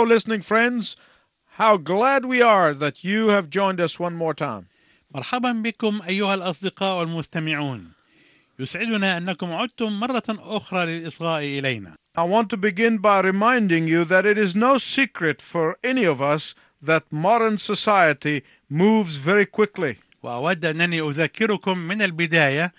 Hello, listening friends. How glad we are that you have joined us one more time. مرحبا بكم أيها الأصدقاء المستمعون يسعدنا أنكم عدتم مرة أخرى للإصغاء إلينا I want to begin by reminding you that it is no secret for any of us that modern society moves very quickly. وأود أنني أذكركم من البداية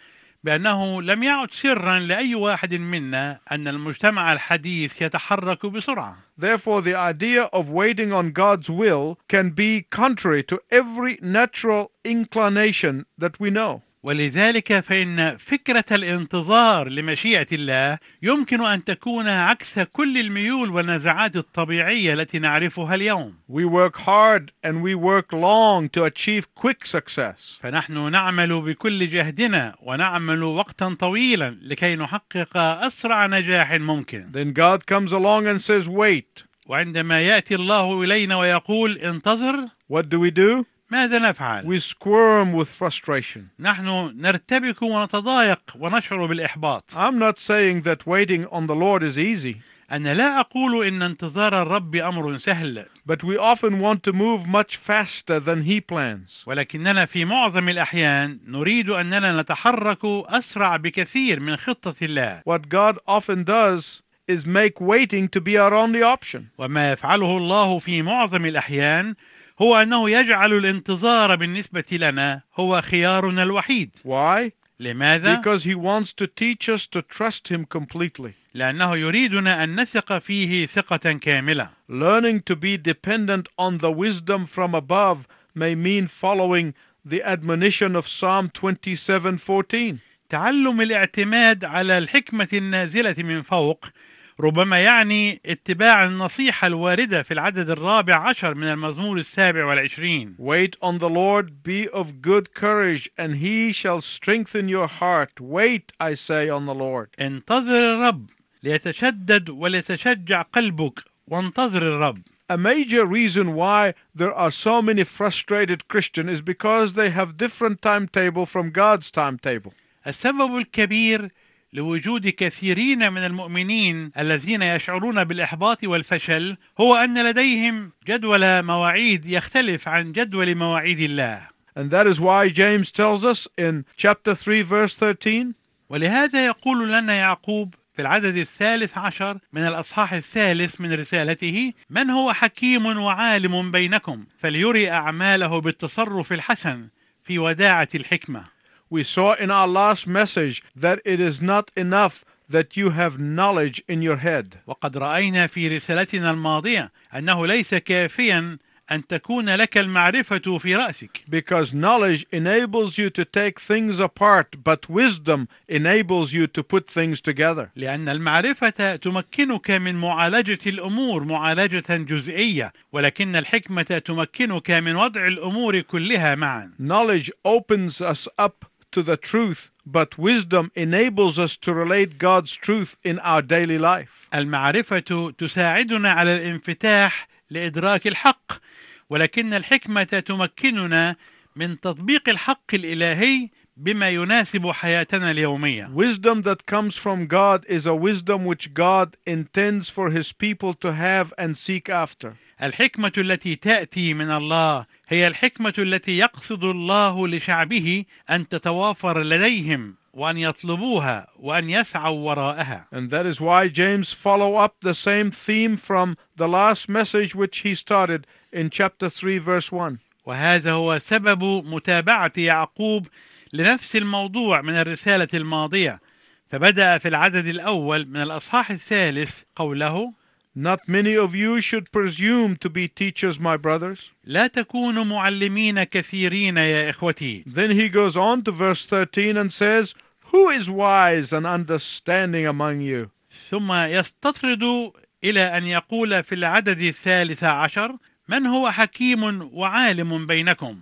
بأنه لم يعد سرا لأي واحد منا أن المجتمع الحديث يتحرك بسرعة Therefore, the idea of waiting on God's will can be contrary to every natural inclination that we know. ولذلك فإن فكرة الانتظار لمشيئة الله يمكن أن تكون عكس كل الميول والنزعات الطبيعية التي نعرفها اليوم We work hard and we work long to achieve quick success. فنحن نعمل بكل جهدنا ونعمل وقتا طويلا لكي نحقق أسرع نجاح ممكن Then God comes along and says, Wait. وعندما يأتي الله إلينا ويقول انتظر What do we do? ماذا نفعل؟ We squirm with frustration. نحن نرتبك ونتضايق ونشعر بالإحباط I'm not saying that waiting on the Lord is easy, أنا لا أقول إن انتظار الرب أمر سهل but we often want to move much faster than He plans. ولكننا في معظم الأحيان نريد أننا نتحرك أسرع بكثير من خطة الله What God often does is make waiting to be our only option. وما يفعله الله في معظم الأحيان هو أنه يجعل الانتظار بالنسبة لنا هو خيارنا الوحيد Why? لماذا؟ Because He wants to teach us to trust Him completely. لأنه يريدنا أن نثق فيه ثقة كاملة Learning to be dependent on the wisdom from above may mean following the admonition of Psalm 27:14. تعلم الاعتماد على الحكمة النازلة من فوق ربما يعني اتباع النصيحة الواردة في العدد الرابع عشر من المزمور السابع والعشرين Wait on the Lord, be of good courage, and he shall strengthen your heart. Wait, I say, on the Lord. انتظر الرب ليتشدد وليتشجع قلبك وانتظر الرب A major reason why there are so many frustrated Christians is because they have different timetable from God's timetable. السبب الكبير لوجود كثيرين من المؤمنين الذين يشعرون بالإحباط والفشل هو أن لديهم جدول مواعيد يختلف عن جدول مواعيد الله. And that is why James tells us in chapter 3 verse 13, ولهذا يقول لنا يعقوب في العدد الثالث عشر من الأصحاح الثالث من رسالته من هو حكيم وعالم بينكم فليري أعماله بالتصرف الحسن في وداعة الحكمة؟ we saw in our last message that it is not enough that you have knowledge in your head. وقد رأينا في رسالتنا الماضية أنه ليس كافيا أن تكون لك المعرفة في رأسك Because knowledge enables you to take things apart, but wisdom enables you to put things together. لأن المعرفة تمكنك من معالجة الأمور معالجة جزئية ولكن الحكمة تمكنك من وضع الأمور كلها معا Knowledge opens us up to the truth, but wisdom enables us to relate God's truth in our daily life. المعرفة تساعدنا على الانفتاح لإدراك الحق ولكن الحكمة تمكننا من تطبيق الحق الإلهي بما يناسب حياتنا اليومية Wisdom that comes from God is a wisdom which God intends for his people to have and seek after. الحكمة التي تأتي من الله هي الحكمة التي يقصد الله لشعبه أن تتوافر لديهم وأن يطلبوها وأن يسعوا وراءها And that is why James follow up the same theme from the last message which he started in chapter 3 verse 1. وهذا هو سبب متابعة يعقوب لنفس الموضوع من الرسالة الماضية فبدأ في العدد الأول من الأصحاح الثالث قوله Not many of you should presume to be teachers, my brothers. لا تكونوا معلمين كثيرين يا إخوتي Then he goes on to verse 13 and says, Who is wise and understanding among you? ثم يستطرد إلى أن يقول في العدد الثالث عشر من هو حكيم وعالم بينكم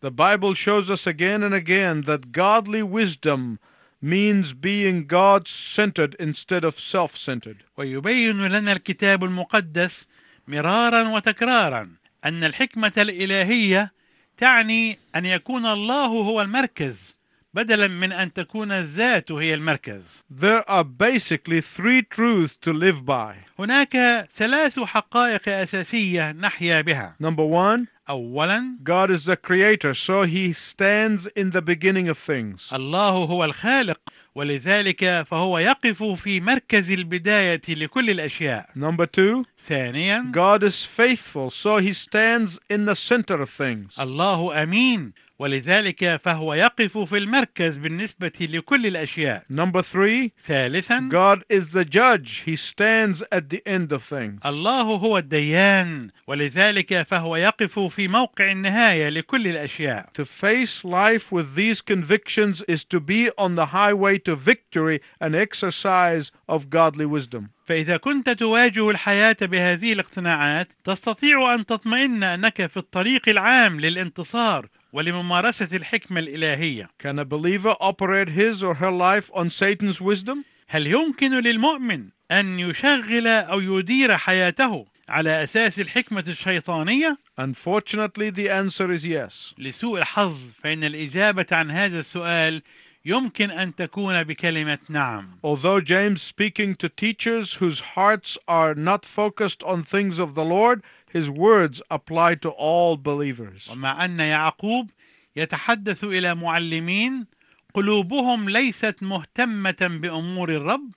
The Bible shows us again and again that godly wisdom means being God centered instead of self centered. ويبين لنا الكتاب المقدس مرارا وتكرارا أن الحكمة الإلهية تعني أن يكون الله هو المركز بدلا من أن تكون الذات هي المركز There are basically three truths to live by. هناك ثلاث حقائق أساسية نحيا بها Number one, أولا God is the creator, so he stands in the beginning of things. الله هو الخالق ولذلك فهو يقف في مركز البداية لكل الأشياء Number two, ثانيا God is faithful, so he stands in the center of things. الله أمين ولذلك فهو يقف في المركز بالنسبة لكل الأشياء Number three, ثالثا God is the judge. He stands at the end of things. الله هو الديان ولذلك فهو يقف في موقع النهاية لكل الأشياء To face life with these convictions is to be on the highway to victory and exercise of godly wisdom. فإذا كنت تواجه الحياة بهذه الاقتناعات تستطيع أن تطمئن أنك في الطريق العام للانتصار ولممارسة الحكمة الإلهية Can a believer operate his or her life on Satan's wisdom? هل يمكن للمؤمن أن يشغل أو يدير حياته على أساس الحكمة الشيطانية؟ Unfortunately, the answer is yes. لسوء الحظ فإن الإجابة عن هذا السؤال يمكن أن تكون بكلمة نعم Although James speaking to teachers whose hearts are not focused on things of the Lord, his words apply to all believers. ومع أن يعقوب يتحدث إلى معلمين قلوبهم ليست مهتمة بأمور الرب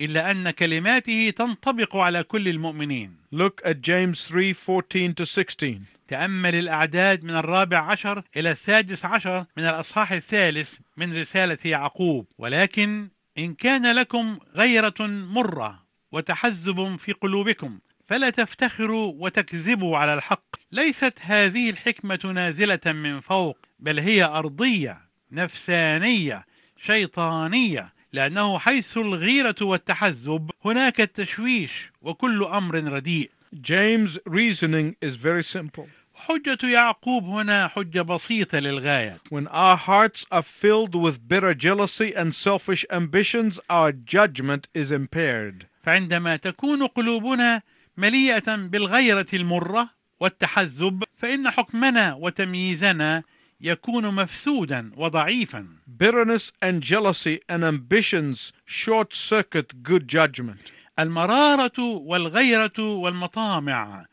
إلا أن كلماته تنطبق على كل المؤمنين Look at James 3:14 to 16. تأمل الأعداد من الرابع عشر إلى السادس عشر من الأصحاح الثالث من رسالة يعقوب ولكن إن كان لكم غيرة مرة وتحزب في قلوبكم فلا تفتخروا وتكذبوا على الحق ليست هذه الحكمة نازلة من فوق بل هي أرضية نفسانية شيطانية لأنه حيث الغيرة والتحزب هناك التشويش وكل أمر رديء James' reasoning is very simple. حجة يعقوب هنا حجة بسيطة للغاية When our hearts are filled with bitter jealousy and selfish ambitions, our judgment is impaired. فعندما تكون قلوبنا مليئة بالغيرة المرة والتحزب فإن حكمنا وتمييزنا يكون مفسودا وضعيفا Bitterness and jealousy and ambitions short circuit good judgment. المرارة والغيرة والمطامع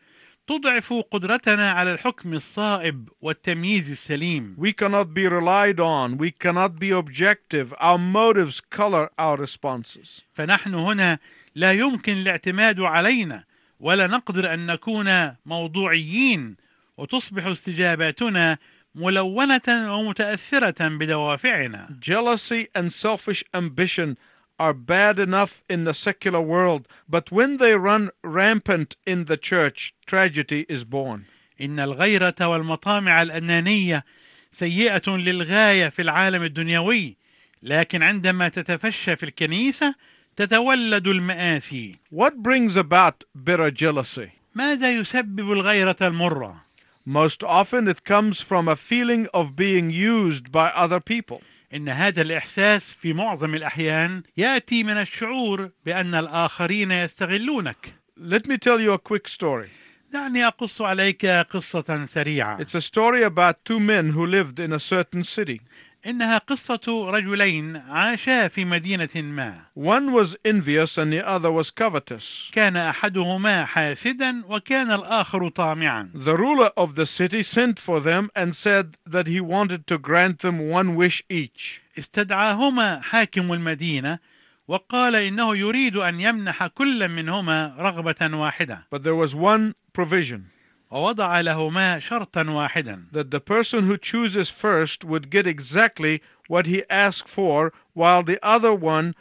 تضعف قدرتنا على الحكم الصائب والتمييز السليم We cannot be relied on. We cannot be objective. Our motives color our responses. فنحن هنا لا يمكن الاعتماد علينا ولا نقدر أن نكون موضوعيين وتصبح استجاباتنا ملونة ومتأثرة بدوافعنا Jealousy and selfish ambition are bad enough in the secular world, but when they run rampant in the church, tragedy is born. إن الغيرة والمطامع الأنانية سيئة للغاية في العالم الدنيوي لكن عندما تتفشى في الكنيسة تتولد المآسي What brings about bitter jealousy? ماذا يسبب الغيره المره Most often it comes from a feeling of being used by other people. إن هذا الإحساس في معظم الأحيان يأتي من الشعور بأن الآخرين يستغلونك. Let me tell you a quick story. دعني أقص عليك قصة سريعة. It's a story about two men who lived in a certain city. إنها قصة رجلين عاشا في مدينة ما. One was envious and the other was covetous. كان أحدهما حاسدا وكان الآخر طامعا. The ruler of the city sent for them and said that he wanted to grant them one wish each. استدعاهما حاكم المدينة وقال إنه يريد أن يمنح كل منهما رغبة واحدة But there was one provision ووضع لهما شرطا واحدا that the person who chooses first would get exactly what he asked for, while the other one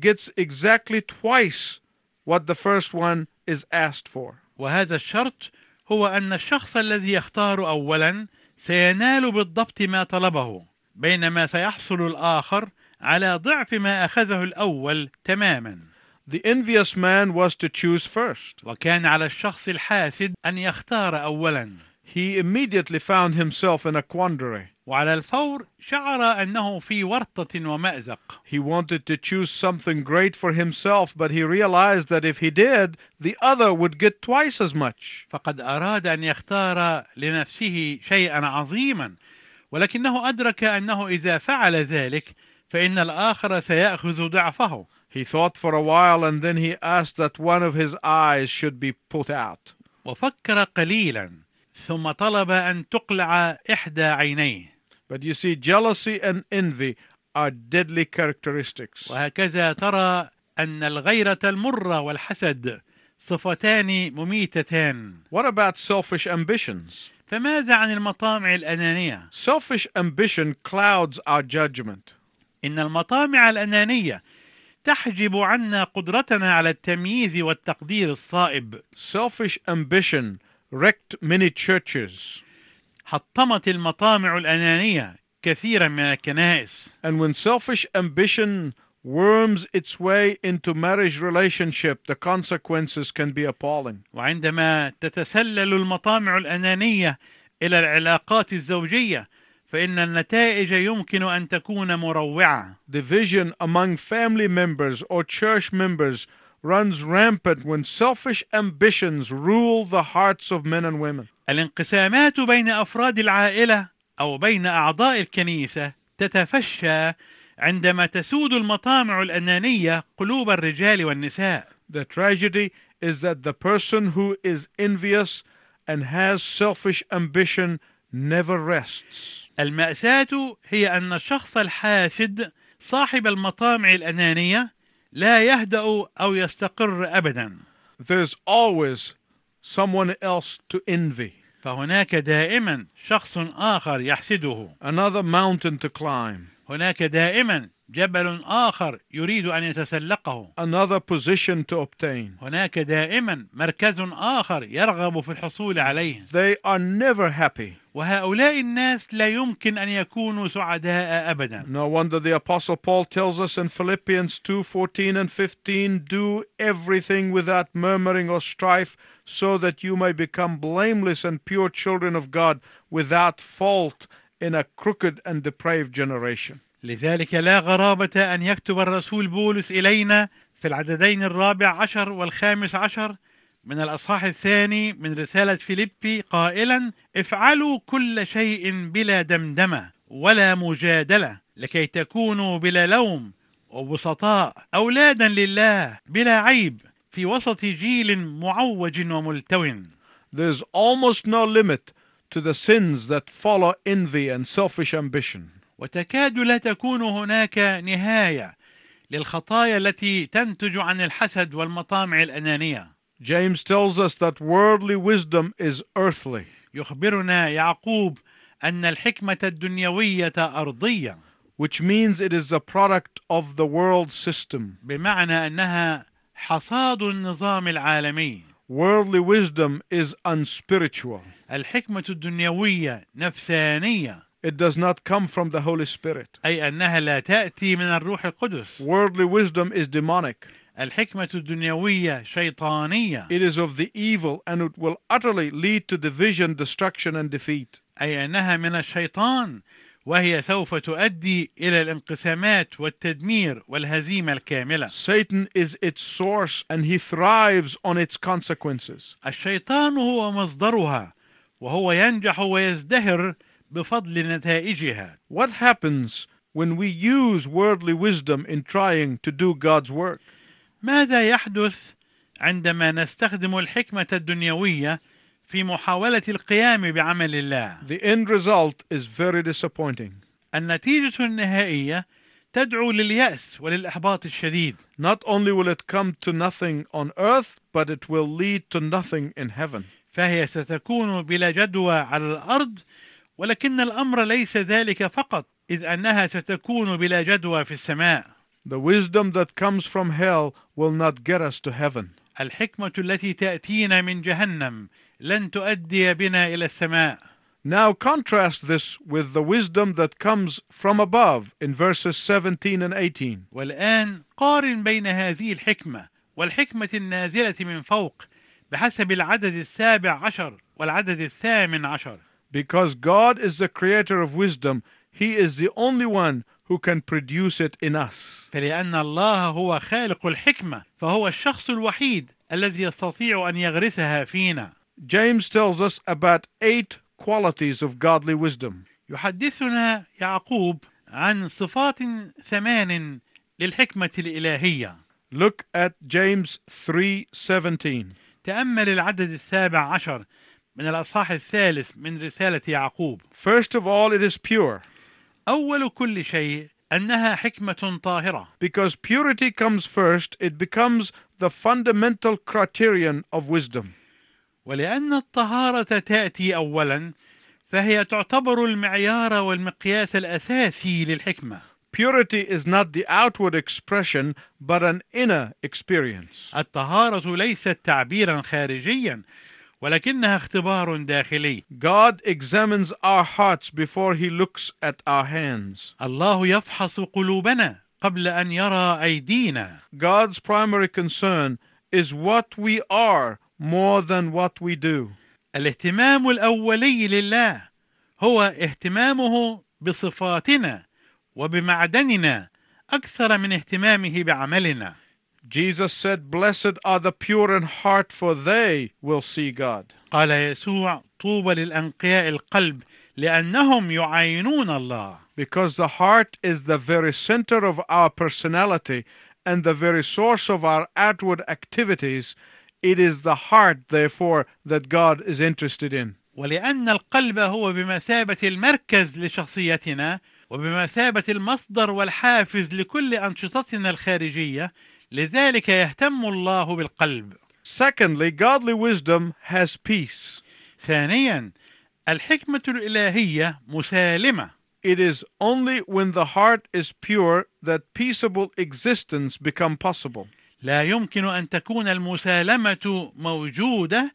gets exactly twice what the first one is asked for. وهذا الشرط هو أن الشخص الذي يختار أولا سينال بالضبط ما طلبه بينما سيحصل الآخر على ضعف ما أخذه الأول تماما The envious man was to choose first. وكان على الشخص الحاسد أن يختار أولا He immediately found himself in a quandary. وعلى الفور شعر أنه في ورطة ومأزق He wanted to choose something great for himself, but he realized that if he did, the other would get twice as much. فقد أراد أن يختار لنفسه شيئا عظيما ولكنه أدرك أنه إذا فعل ذلك فإن الآخر سيأخذ ضعفه He thought for a while and then he asked that one of his eyes should be put out. وفكر قليلا ثم طلب أن تقلع إحدى عينيه But you see, jealousy and envy are deadly characteristics. وهكذا ترى أن الغيرة المرة والحسد صفتان مميتتان What about selfish ambitions? فماذا عن المطامع الأنانية؟ Selfish ambition clouds our judgment. إن المطامع الأنانية تحجب عنا قدرتنا على التمييز والتقدير الصائب Selfish ambition wrecked many churches. حطمت المطامع الأنانية كثيرا من الكنائس And when selfish ambition worms its way into marriage relationship, the consequences can be appalling. وعندما تتسلل المطامع الأنانية إلى العلاقات الزوجية فإن النتائج يمكن أن تكون مروعة Division among family members or church members runs rampant when selfish ambitions rule the hearts of men and women. الانقسامات بين أفراد العائلة أو بين أعضاء الكنيسة تتفشى عندما تسود المطامع الأنانية قلوب الرجال والنساء The tragedy is that the person who is envious and has selfish ambition never rests. المأساة هي أن الشخص الحاسد صاحب المطامع الأنانية لا يهدأ أو يستقر أبدا. There's always someone else to envy, فهناك دائما شخص آخر يحسده. Another mountain to climb, هناك دائما جبل آخر يريد أن يتسلقه another position to obtain. هناك دائما مركز آخر يرغب في الحصول عليه They are never happy. وهؤلاء الناس لا يمكن أن يكونوا سعداء أبدا No wonder the apostle Paul tells us in Philippians 2:14 and 15 do everything without murmuring or strife so that you may become blameless and pure children of God without fault in a crooked and depraved generation. لذلك لا غرابة أن يكتب الرسول بولس إلينا في العددين الرابع عشر والخامس عشر من الأصحاح الثاني من رسالة فيليبي قائلا افعلوا كل شيء بلا دمدمة ولا مجادلة لكي تكونوا بلا لوم وبسطاء أولادا لله بلا عيب في وسط جيل معوج وملتو There's almost no limit to the sins that follow envy and selfish ambition. وتكاد لا تكون هناك نهاية للخطايا التي تنتج عن الحسد والمطامع الأنانية James tells us that worldly wisdom is earthly. يخبرنا يعقوب أن الحكمة الدنيوية أرضية which means it is a product of the world system. بمعنى أنها حصاد النظام العالمي Worldly wisdom is unspiritual. الحكمة الدنيوية نفسانية It does not come from the Holy Spirit. أي أنها لا تأتي من الروح القدس Worldly wisdom is demonic. الحكمة الدنيوية شيطانية It is of the evil and it will utterly lead to division, destruction, and defeat. أي أنها من الشيطان وهي سوف تؤدي إلى الانقسامات والتدمير والهزيمة الكاملة Satan is its source and he thrives on its consequences. الشيطان هو مصدرها وهو ينجح ويزدهر بفضل نتائجها What happens when we use worldly wisdom in trying to do God's work? ماذا يحدث عندما نستخدم الحكمة الدنيوية في محاولة القيام بعمل الله The end result is very disappointing. النتيجة النهائية تدعو لليأس وللإحباط الشديد Not only will it come to nothing on earth, but it will lead to nothing in heaven. فهي ستكون بلا جدوى على الأرض ولكن الأمر ليس ذلك فقط إذ أنها ستكون بلا جدوى في السماء The wisdom that comes from hell will not get us to heaven. الحكمة التي تأتينا من جهنم لن تؤدي بنا إلى السماء Now contrast this with the wisdom that comes from above in verses 17 and 18. والآن قارن بين هذه الحكمة والحكمة النازلة من فوق بحسب العدد السابع عشر والعدد الثامن عشر Because God is the creator of wisdom, He is the only one who can produce it in us. فلأن الله هو خالق الحكمة فهو الشخص الوحيد الذي يستطيع أن يغرسها فينا James tells us about eight qualities of godly wisdom. يحدثنا يعقوب عن صفات ثمان للحكمة الإلهية Look at James 3:17. تأمل العدد السابع عشر من الأصحاح الثالث من رسالة يعقوب. First of all, it is pure, أول كل شيء أنها حكمة طاهرة. Because purity comes first, it becomes the fundamental criterion of wisdom. ولأن الطهارة تأتي أولا فهي تعتبر المعيار والمقياس الأساسي للحكمة. Purity is not the outward expression, but an inner experience. الطهارة ليست تعبيرا خارجيا ولكنها اختبار داخلي God examines our hearts before he looks at our hands. الله يفحص قلوبنا قبل أن يرى أيدينا God's primary concern is what we are more than what we do. الاهتمام الأولي لله هو اهتمامه بصفاتنا وبمعدننا أكثر من اهتمامه بعملنا Jesus said, Blessed are the pure in heart, for they will see God. قال يسوع طوبى للأنقياء القلب لأنهم يعاينون الله Because the heart is the very center of our personality and the very source of our outward activities, it is the heart, therefore, that God is interested in. ولأن القلب هو بمثابة المركز لشخصيتنا وبمثابة المصدر والحافز لكل أنشطتنا الخارجية لذلك يهتم الله بالقلب Secondly, godly wisdom has peace. ثانيا الحكمة الإلهية مسالمة It is only when the heart is pure that peaceable existence become possible. لا يمكن أن تكون المسالمة موجودة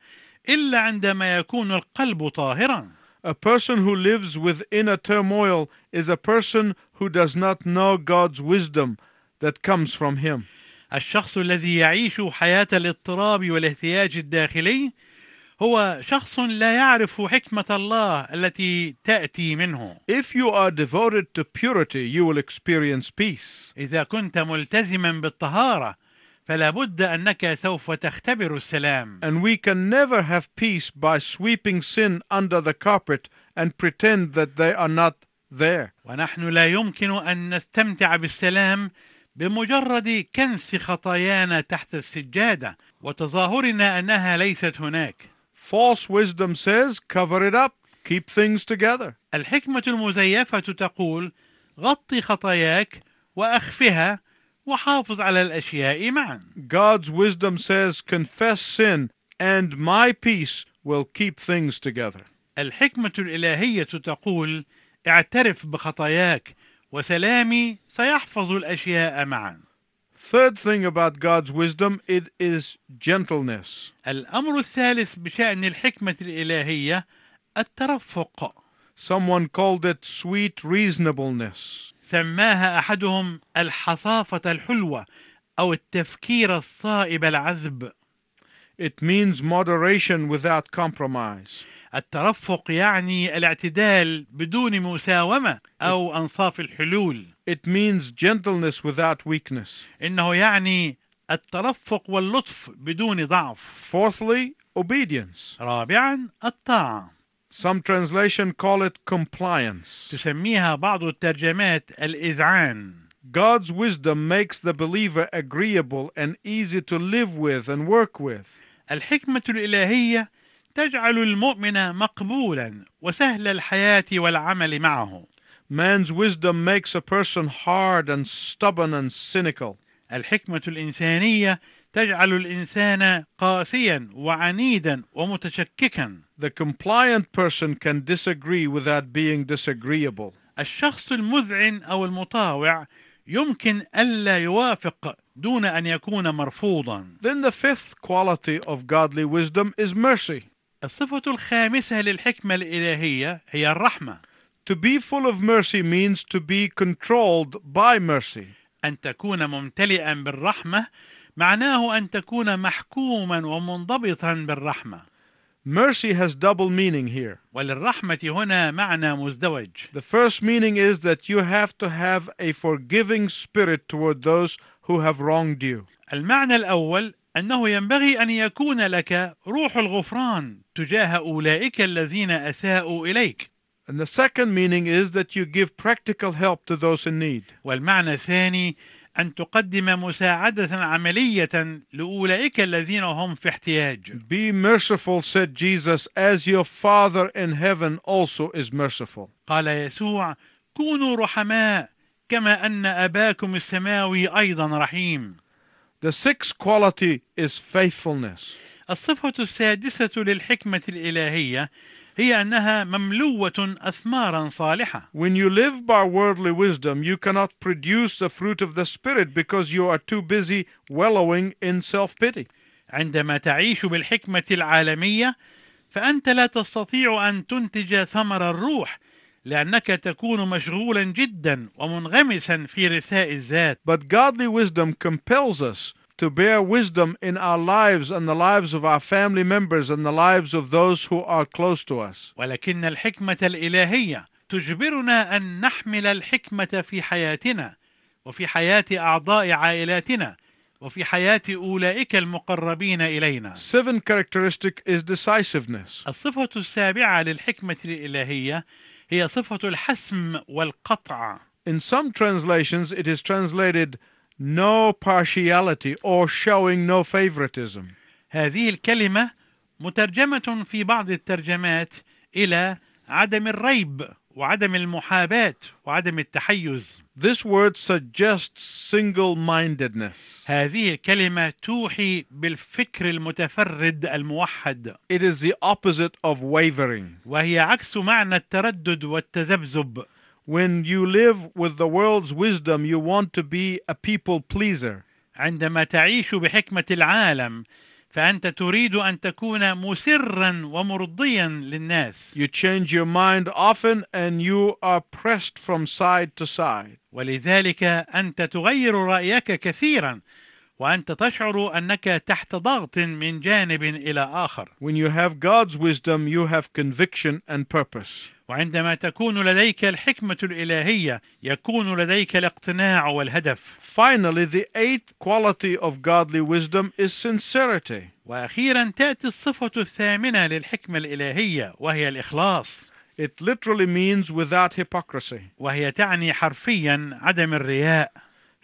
إلا عندما يكون القلب طاهرا A person who lives with inner turmoil is a person who does not know God's wisdom that comes from him. الشخص الذي يعيش حياة الاضطراب والاحتياج الداخلي هو شخص لا يعرف حكمة الله التي تأتي منه If you are devoted to purity, you will experience peace. إذا كنت ملتزما بالطهارة فلا بد أنك سوف تختبر السلام And we can never have peace by sweeping sin under the carpet and pretend that they are not there. ونحن لا يمكن أن نستمتع بالسلام بمجرد كنس خطايانا تحت السجادة وتظاهرنا أنها ليست هناك False wisdom says, cover it up, keep things together. الحكمة المزيفة تقول غطي خطاياك وأخفها وحافظ على الأشياء معا God's wisdom says, confess sin, and my peace will keep things together. الحكمة الإلهية تقول اعترف بخطاياك وسلامي سيحفظ الأشياء معا Third thing about God's wisdom, it is gentleness. الأمر الثالث بشأن الحكمة الإلهية الترفق Someone called it sweet reasonableness. سماها أحدهم الحصافة الحلوة أو التفكير الصائب العذب It means moderation without compromise. الترفق يعني الاعتدال بدون مساومة أو أنصاف الحلول It means gentleness without weakness. إنه يعني الترفق واللطف بدون ضعف Fourthly, obedience. رابعا الطاعة Some translation call it compliance. تسميها بعض الترجمات الإذعان God's wisdom makes the believer agreeable and easy to live with and work with. الحكمة الإلهية تجعل المؤمن مقبولا وسهل الحياة والعمل معه Man's wisdom makes a person hard and stubborn and cynical. الحكمة الإنسانية تجعل الإنسان قاسيا وعنيدا ومتشككا The compliant person can disagree without being disagreeable. الشخص المذعن أو المطاوع يمكن ألا يوافق دون أن يكون مرفوضا Then the fifth quality of godly wisdom is mercy. الصفة الخامسة للحكمة الإلهية هي الرحمة To be full of mercy means to be controlled by mercy. أن تكون ممتلئا بالرحمة معناه أن تكون محكوما ومنضبطا بالرحمة Mercy has double meaning here. وللرحمة هنا معنى مزدوج The first meaning is that you have to have a forgiving spirit toward those who have wronged you. المعنى الأول أنه ينبغي أن يكون لك روح الغفران تجاه أولئك الذين أساءوا إليك And the second meaning is that you give practical help to those in need. والمعنى الثاني أن تقدم مساعدة عملية لأولئك الذين هم في احتياج Be merciful, said Jesus, as your Father in heaven also is merciful. قال يسوع كونوا رحماء كما أن أباكم السماوي أيضا رحيم The sixth quality is faithfulness. الصفة السادسة للحكمة الإلهية هي أنها مملوة أثمارا صالحة When you live by worldly wisdom, you cannot produce the fruit of the Spirit because you are too busy wallowing in self pity. عندما تعيش بالحكمة العالمية فأنت لا تستطيع أن تنتج ثمر الروح لأنك تكون مشغولا جدا ومنغمسا في رثاء الذات But godly wisdom compels us to bear wisdom in our lives and the lives of our family members and the lives of those who are close to us. ولكن الحكمة الإلهية تجبرنا أن نحمل الحكمة في حياتنا وفي حياة أعضاء عائلاتنا وفي حياة أولئك المقربين إلينا Seventh characteristic is decisiveness. الصفة السابعة للحكمة الإلهية هي صفة الحسم والقطع In some translations, it is translated no partiality or showing no favoritism. هذه الكلمة مترجمة في بعض الترجمات إلى عدم الريب وعدم المحاباة وعدم التحيز This word suggests single mindedness. هذه الكلمة توحي بالفكر المتفرد الموحد It is the opposite of wavering. وهي عكس معنى التردد والتذبذب When you live with the world's wisdom, you want to be a people pleaser. عندما تعيش بحكمة العالم فأنت تريد أن تكون مسرا ومرضيا للناس You change your mind often and you are pressed from side to side. ولذلك أنت تغير رأيك كثيرا وأنت تشعر أنك تحت ضغط من جانب إلى آخر When you have God's wisdom, you have conviction and purpose. وعندما تكون لديك الحكمة الإلهية يكون لديك الاقتناع والهدف Finally, the eighth quality of godly wisdom is sincerity. وأخيرا تأتي الصفة الثامنة للحكمة الإلهية وهي الإخلاص It literally means without hypocrisy. وهي تعني حرفيا عدم الرياء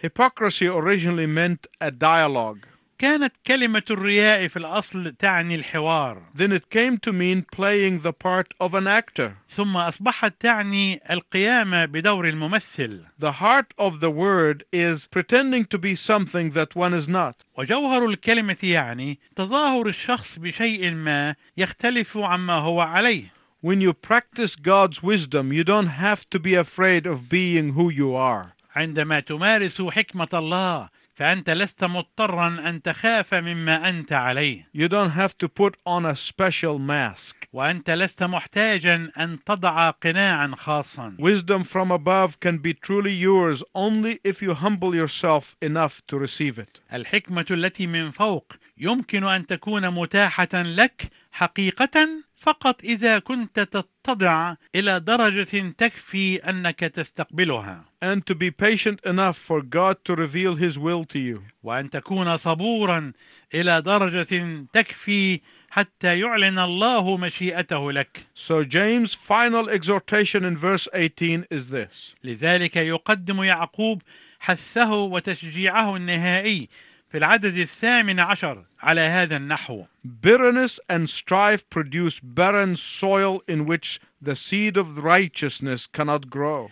Hypocrisy originally meant a dialogue. كانت كلمة الرياء في الأصل تعني الحوار Then it came to mean playing the part of an actor. ثم أصبحت تعني القيام بدور الممثل The heart of the word is pretending to be something that one is not. وجوهر الكلمة يعني تظاهر الشخص بشيء ما يختلف عما هو عليه When you practice God's wisdom, you don't have to be afraid of being who you are. عندما تمارس حكمة الله فأنت لست مضطرا أن تخاف مما أنت عليه You don't have to put on a special mask. وأنت لست محتاجا أن تضع قناعا خاصا Wisdom from above can be truly yours only if you humble yourself enough to receive it. الحكمة التي من فوق يمكن أن تكون متاحة لك حقيقة فقط إذا كنت تتضع إلى درجة تكفي أنك تستقبلها And to be patient enough for God to reveal His will to you. وأن تكون صبورا إلى درجة تكفي حتى يعلن الله مشيئته لك So, James' final exhortation in verse 18 is this لذلك يقدم يعقوب حثه وتشجيعه النهائي في العدد الثامن عشر على هذا النحو Bitterness and strife produce barren soil in which the seed of righteousness cannot grow.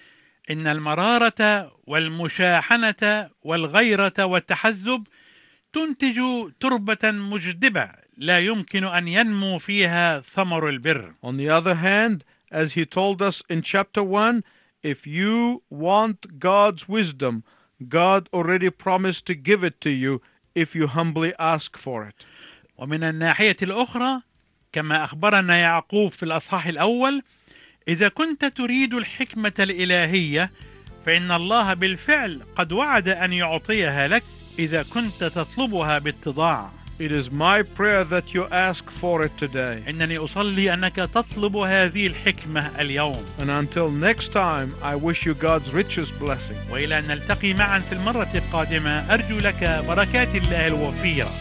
إن المرارة والمشاحنة والغيرة والتحزب تنتج تربة مجدبة لا يمكن أن ينمو فيها ثمر البر On the other hand, as he told us in chapter 1, if you want God's wisdom, God already promised to give it to you if you humbly ask for it. ومن الناحية الأخرى كما أخبرنا يعقوب في الأصحاح الأول إذا كنت تريد الحكمة الإلهية فإن الله بالفعل قد وعد أن يعطيها لك إذا كنت تطلبها باتضاع It is my prayer that you ask for it today. إنني أصلي أنك تطلب هذه الحكمة اليوم And until next time, I wish you God's richest blessing. وإلى أن نلتقي معا في المرة القادمة أرجو لك بركات الله الوفيرة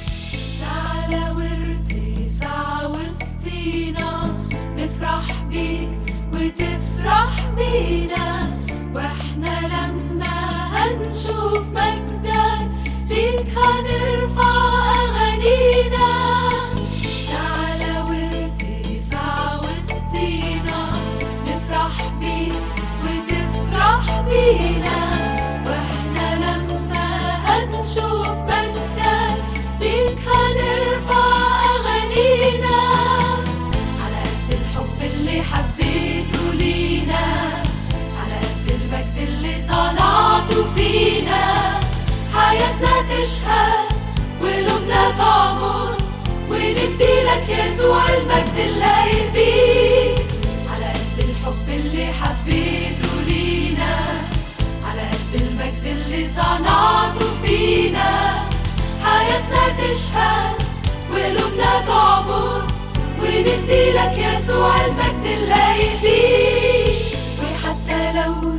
تعالى وارتفع وسطينا نفرح بيك وتفرح بينا وإحنا لما هنشوف مجدك ليك هنرفع أغانينا. تشهد وقلوبنا تعمر وندي لك يسوع المجد اللايق بيك على قد الحب اللي حبيته لينا على قد المجد اللي صنعته فينا. حياتنا تشهد وقلوبنا تعمر وندي لك يسوع المجد اللايق بيك وحتى لو